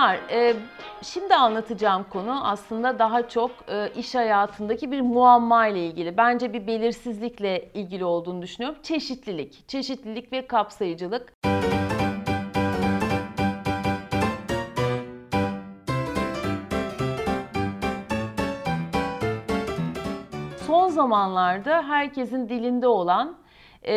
Selamlar. Ee, şimdi anlatacağım konu aslında daha çok e, iş hayatındaki bir muamma ile ilgili. Bence bir belirsizlikle ilgili olduğunu düşünüyorum. Çeşitlilik, çeşitlilik ve kapsayıcılık. Son zamanlarda herkesin dilinde olan e,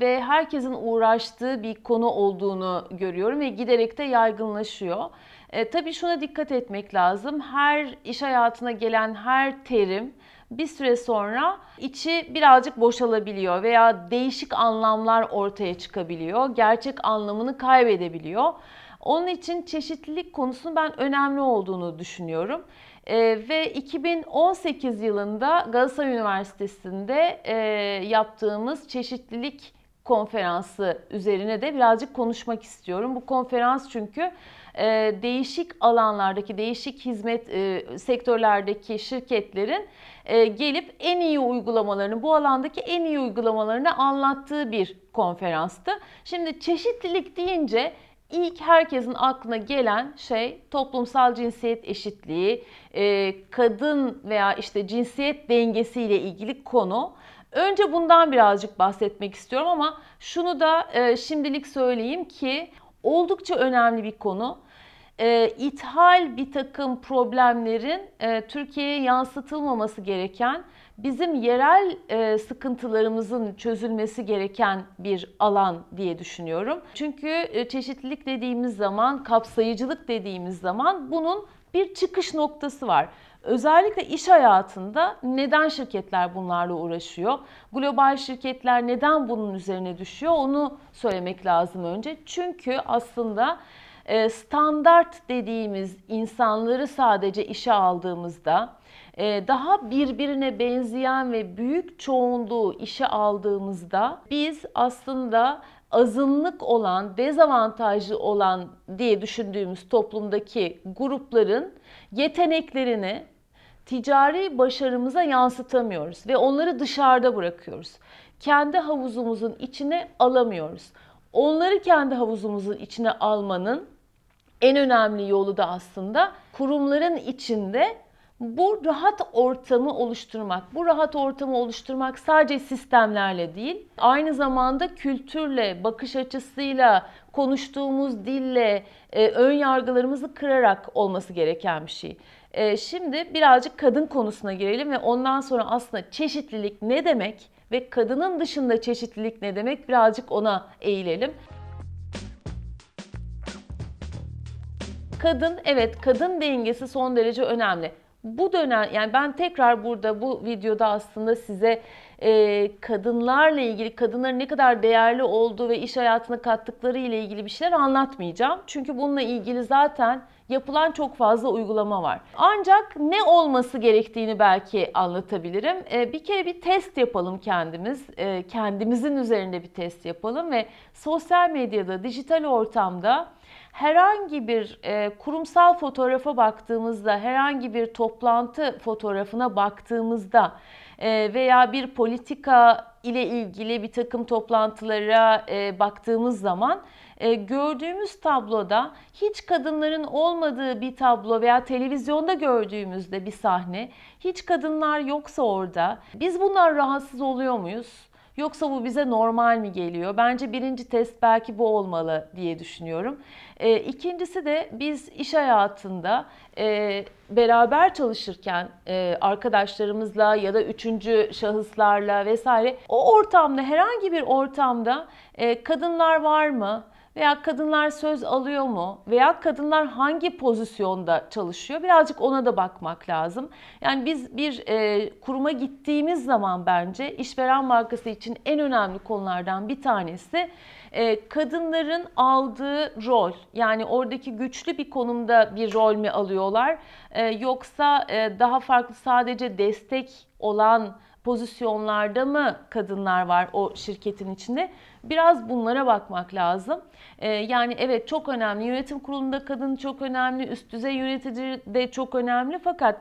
ve herkesin uğraştığı bir konu olduğunu görüyorum ve giderek de yaygınlaşıyor. E, tabii şuna dikkat etmek lazım. Her iş hayatına gelen her terim bir süre sonra içi birazcık boşalabiliyor veya değişik anlamlar ortaya çıkabiliyor. Gerçek anlamını kaybedebiliyor. Onun için çeşitlilik konusunun ben önemli olduğunu düşünüyorum. E, ve 2018 yılında Galatasaray Üniversitesi'nde e, yaptığımız çeşitlilik konferansı üzerine de birazcık konuşmak istiyorum. Bu konferans çünkü e, değişik alanlardaki, değişik hizmet e, sektörlerdeki şirketlerin e, gelip en iyi uygulamalarını, bu alandaki en iyi uygulamalarını anlattığı bir konferanstı. Şimdi çeşitlilik deyince İlk herkesin aklına gelen şey toplumsal cinsiyet eşitliği, e, kadın veya işte cinsiyet dengesiyle ilgili konu. Önce bundan birazcık bahsetmek istiyorum ama şunu da e, şimdilik söyleyeyim ki oldukça önemli bir konu. E, ithal bir takım problemlerin Türkiye'ye yansıtılmaması gereken bizim yerel e, sıkıntılarımızın çözülmesi gereken bir alan diye düşünüyorum. Çünkü e, çeşitlilik dediğimiz zaman, kapsayıcılık dediğimiz zaman bunun bir çıkış noktası var. Özellikle iş hayatında neden şirketler bunlarla uğraşıyor? Global şirketler neden bunun üzerine düşüyor? Onu söylemek lazım önce. Çünkü aslında e, standart dediğimiz insanları sadece işe aldığımızda daha birbirine benzeyen ve büyük çoğunluğu işe aldığımızda biz aslında azınlık olan, dezavantajlı olan diye düşündüğümüz toplumdaki grupların yeteneklerini ticari başarımıza yansıtamıyoruz ve onları dışarıda bırakıyoruz. Kendi havuzumuzun içine alamıyoruz. Onları kendi havuzumuzun içine almanın en önemli yolu da aslında kurumların içinde bu rahat ortamı oluşturmak. Bu rahat ortamı oluşturmak sadece sistemlerle değil, aynı zamanda kültürle, bakış açısıyla, konuştuğumuz dille, e, ön yargılarımızı kırarak olması gereken bir şey. E, şimdi birazcık kadın konusuna girelim ve ondan sonra aslında çeşitlilik ne demek ve kadının dışında çeşitlilik ne demek birazcık ona eğilelim. Kadın evet kadın dengesi son derece önemli bu dönem yani ben tekrar burada bu videoda aslında size e, kadınlarla ilgili kadınların ne kadar değerli olduğu ve iş hayatına kattıkları ile ilgili bir şeyler anlatmayacağım. Çünkü bununla ilgili zaten yapılan çok fazla uygulama var. Ancak ne olması gerektiğini belki anlatabilirim. E, bir kere bir test yapalım kendimiz. E, kendimizin üzerinde bir test yapalım ve sosyal medyada, dijital ortamda herhangi bir e, kurumsal fotoğrafa baktığımızda, herhangi bir toplantı fotoğrafına baktığımızda e, veya bir politika ile ilgili bir takım toplantılara e, baktığımız zaman e, gördüğümüz tabloda hiç kadınların olmadığı bir tablo veya televizyonda gördüğümüzde bir sahne, hiç kadınlar yoksa orada biz bunlar rahatsız oluyor muyuz? Yoksa bu bize normal mi geliyor? Bence birinci test belki bu olmalı diye düşünüyorum. E, ikincisi de biz iş hayatında e, beraber çalışırken e, arkadaşlarımızla ya da üçüncü şahıslarla vesaire o ortamda herhangi bir ortamda e, kadınlar var mı? Veya kadınlar söz alıyor mu? Veya kadınlar hangi pozisyonda çalışıyor? Birazcık ona da bakmak lazım. Yani biz bir e, kuruma gittiğimiz zaman bence işveren markası için en önemli konulardan bir tanesi e, kadınların aldığı rol. Yani oradaki güçlü bir konumda bir rol mü alıyorlar? E, yoksa e, daha farklı sadece destek olan pozisyonlarda mı kadınlar var o şirketin içinde? Biraz bunlara bakmak lazım. Ee, yani evet çok önemli. Yönetim kurulunda kadın çok önemli. Üst düzey yönetici de çok önemli. Fakat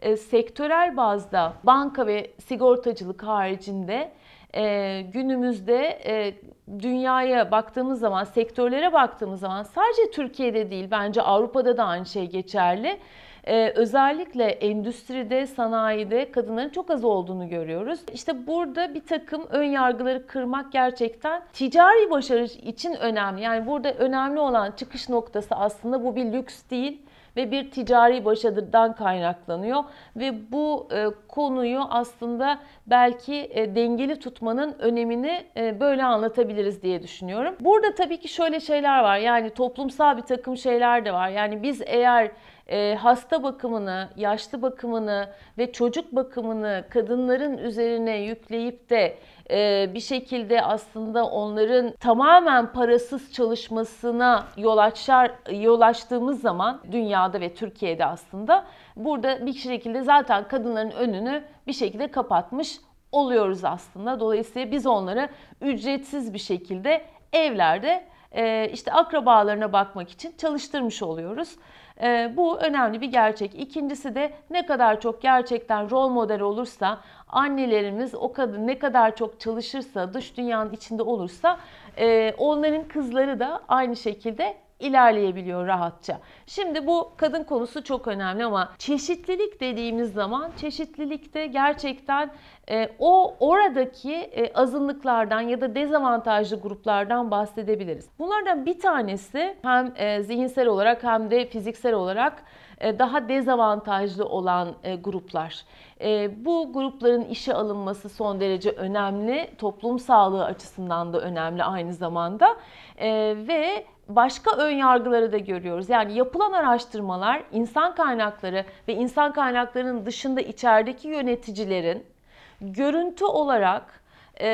e, sektörel bazda banka ve sigortacılık haricinde e, günümüzde e, dünyaya baktığımız zaman, sektörlere baktığımız zaman sadece Türkiye'de değil bence Avrupa'da da aynı şey geçerli. Ee, özellikle endüstride, sanayide kadınların çok az olduğunu görüyoruz. İşte burada bir takım ön yargıları kırmak gerçekten ticari başarı için önemli. Yani burada önemli olan çıkış noktası aslında bu bir lüks değil ve bir ticari başarıdan kaynaklanıyor ve bu e, konuyu aslında belki e, dengeli tutmanın önemini e, böyle anlatabiliriz diye düşünüyorum. Burada tabii ki şöyle şeyler var. Yani toplumsal bir takım şeyler de var. Yani biz eğer e, hasta bakımını, yaşlı bakımını ve çocuk bakımını kadınların üzerine yükleyip de e, bir şekilde aslında onların tamamen parasız çalışmasına yol açar yol açtığımız zaman dünyada ve Türkiye'de aslında burada bir şekilde zaten kadınların önünü bir şekilde kapatmış oluyoruz aslında. Dolayısıyla biz onları ücretsiz bir şekilde evlerde e, işte akrabalarına bakmak için çalıştırmış oluyoruz. E, bu önemli bir gerçek. İkincisi de ne kadar çok gerçekten rol model olursa annelerimiz o kadın ne kadar çok çalışırsa dış dünyanın içinde olursa e, onların kızları da aynı şekilde ilerleyebiliyor rahatça. Şimdi bu kadın konusu çok önemli ama çeşitlilik dediğimiz zaman çeşitlilikte gerçekten e, o oradaki e, azınlıklardan ya da dezavantajlı gruplardan bahsedebiliriz. Bunlardan bir tanesi hem e, zihinsel olarak hem de fiziksel olarak e, daha dezavantajlı olan e, gruplar. E, bu grupların işe alınması son derece önemli. Toplum sağlığı açısından da önemli aynı zamanda. Ve başka ön yargıları da görüyoruz. Yani yapılan araştırmalar insan kaynakları ve insan kaynaklarının dışında içerideki yöneticilerin görüntü olarak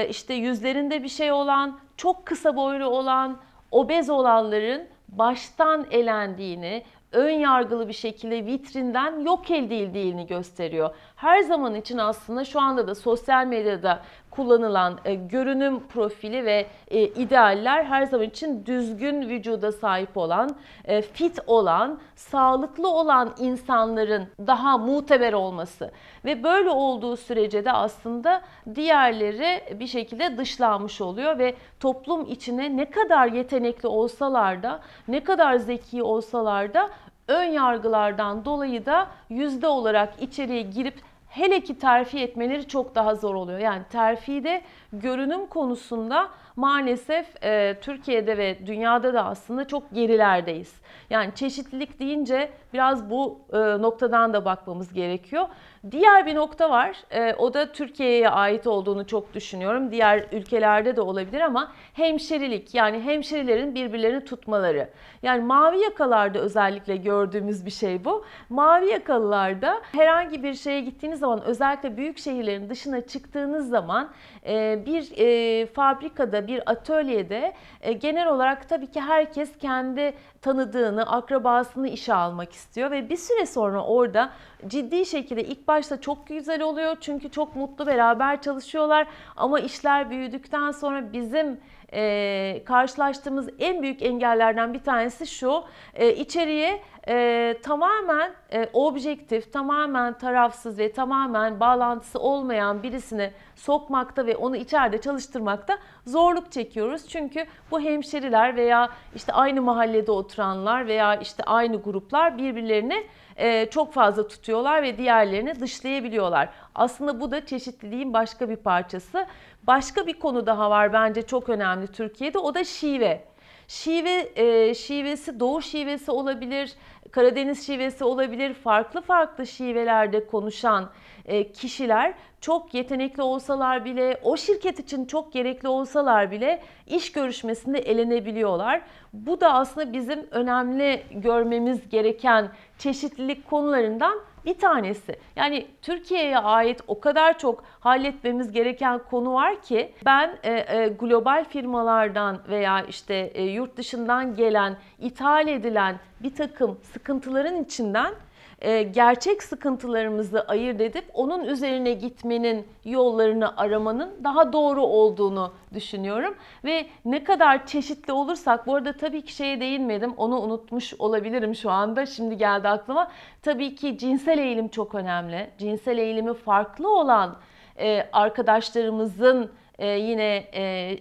işte yüzlerinde bir şey olan, çok kısa boylu olan, obez olanların baştan elendiğini, ön yargılı bir şekilde vitrinden yok edildiğini gösteriyor. Her zaman için aslında şu anda da sosyal medyada kullanılan e, görünüm profili ve e, idealler her zaman için düzgün vücuda sahip olan, e, fit olan, sağlıklı olan insanların daha muteber olması ve böyle olduğu sürece de aslında diğerleri bir şekilde dışlanmış oluyor ve toplum içine ne kadar yetenekli olsalar da, ne kadar zeki olsalar da ön yargılardan dolayı da yüzde olarak içeriye girip hele ki terfi etmeleri çok daha zor oluyor. Yani terfide görünüm konusunda maalesef e, Türkiye'de ve dünyada da aslında çok gerilerdeyiz. Yani çeşitlilik deyince biraz bu e, noktadan da bakmamız gerekiyor. Diğer bir nokta var. E, o da Türkiye'ye ait olduğunu çok düşünüyorum. Diğer ülkelerde de olabilir ama hemşerilik yani hemşerilerin birbirlerini tutmaları. Yani mavi yakalarda özellikle gördüğümüz bir şey bu. Mavi yakalılarda herhangi bir şeye gittiğiniz zaman özellikle büyük şehirlerin dışına çıktığınız zaman e, bir e, fabrikada, bir atölyede e, genel olarak tabii ki herkes kendi tanıdığını, akrabasını işe almak istiyor ve bir süre sonra orada ciddi şekilde ilk başta çok güzel oluyor çünkü çok mutlu beraber çalışıyorlar. Ama işler büyüdükten sonra bizim e, karşılaştığımız en büyük engellerden bir tanesi şu e, içeriye e, tamamen e, objektif, tamamen tarafsız ve tamamen bağlantısı olmayan birisini sokmakta ve onu içeride çalıştırmakta zorluk çekiyoruz. Çünkü bu hemşeriler veya işte aynı mahallede oturanlar veya işte aynı gruplar birbirlerini e, çok fazla tutuyorlar ve diğerlerini dışlayabiliyorlar. Aslında bu da çeşitliliğin başka bir parçası. Başka bir konu daha var bence çok önemli Türkiye'de o da şive. Şive e, şivesi doğu şivesi olabilir, Karadeniz şivesi olabilir, farklı farklı şivelerde konuşan e, kişiler çok yetenekli olsalar bile, o şirket için çok gerekli olsalar bile iş görüşmesinde elenebiliyorlar. Bu da aslında bizim önemli görmemiz gereken çeşitlilik konularından bir tanesi. Yani Türkiye'ye ait o kadar çok halletmemiz gereken konu var ki ben e, e, global firmalardan veya işte e, yurt dışından gelen, ithal edilen bir takım sıkıntıların içinden e, gerçek sıkıntılarımızı ayırt edip onun üzerine gitmenin yollarını aramanın daha doğru olduğunu düşünüyorum. Ve ne kadar çeşitli olursak, bu arada tabii ki şeye değinmedim, onu unutmuş olabilirim şu anda, şimdi geldi aklıma. Tabii ki cinsel eğilim çok önemli. Cinsel eğilimi farklı olan e, arkadaşlarımızın e, yine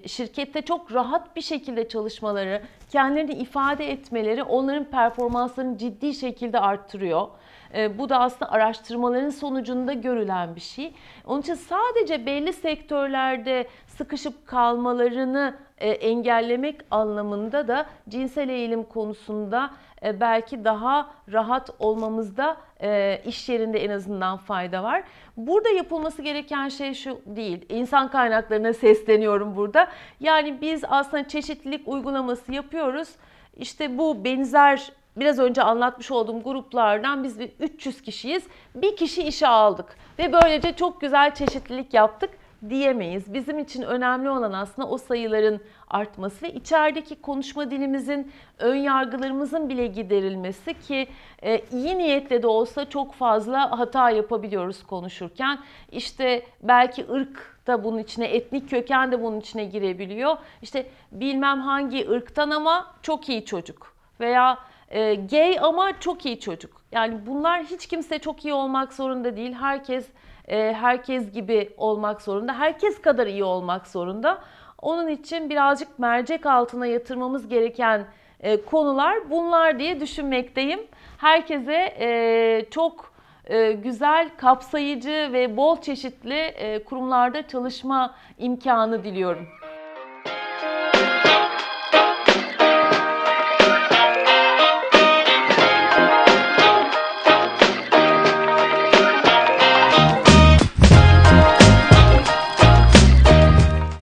şirkette çok rahat bir şekilde çalışmaları, kendilerini ifade etmeleri onların performanslarını ciddi şekilde arttırıyor. E, bu da aslında araştırmaların sonucunda görülen bir şey. Onun için sadece belli sektörlerde sıkışıp kalmalarını e, engellemek anlamında da cinsel eğilim konusunda e, belki daha rahat olmamızda iş yerinde en azından fayda var. Burada yapılması gereken şey şu değil. İnsan kaynaklarına sesleniyorum burada. Yani biz aslında çeşitlilik uygulaması yapıyoruz. İşte bu benzer biraz önce anlatmış olduğum gruplardan biz 300 kişiyiz. Bir kişi işe aldık ve böylece çok güzel çeşitlilik yaptık diyemeyiz. Bizim için önemli olan aslında o sayıların artması ve içerideki konuşma dilimizin, ön yargılarımızın bile giderilmesi ki e, iyi niyetle de olsa çok fazla hata yapabiliyoruz konuşurken. İşte belki ırk da bunun içine, etnik köken de bunun içine girebiliyor. İşte bilmem hangi ırktan ama çok iyi çocuk veya e, gay ama çok iyi çocuk. Yani bunlar hiç kimse çok iyi olmak zorunda değil. Herkes e, herkes gibi olmak zorunda. Herkes kadar iyi olmak zorunda. Onun için birazcık mercek altına yatırmamız gereken e, konular bunlar diye düşünmekteyim. Herkese e, çok e, güzel, kapsayıcı ve bol çeşitli e, kurumlarda çalışma imkanı diliyorum.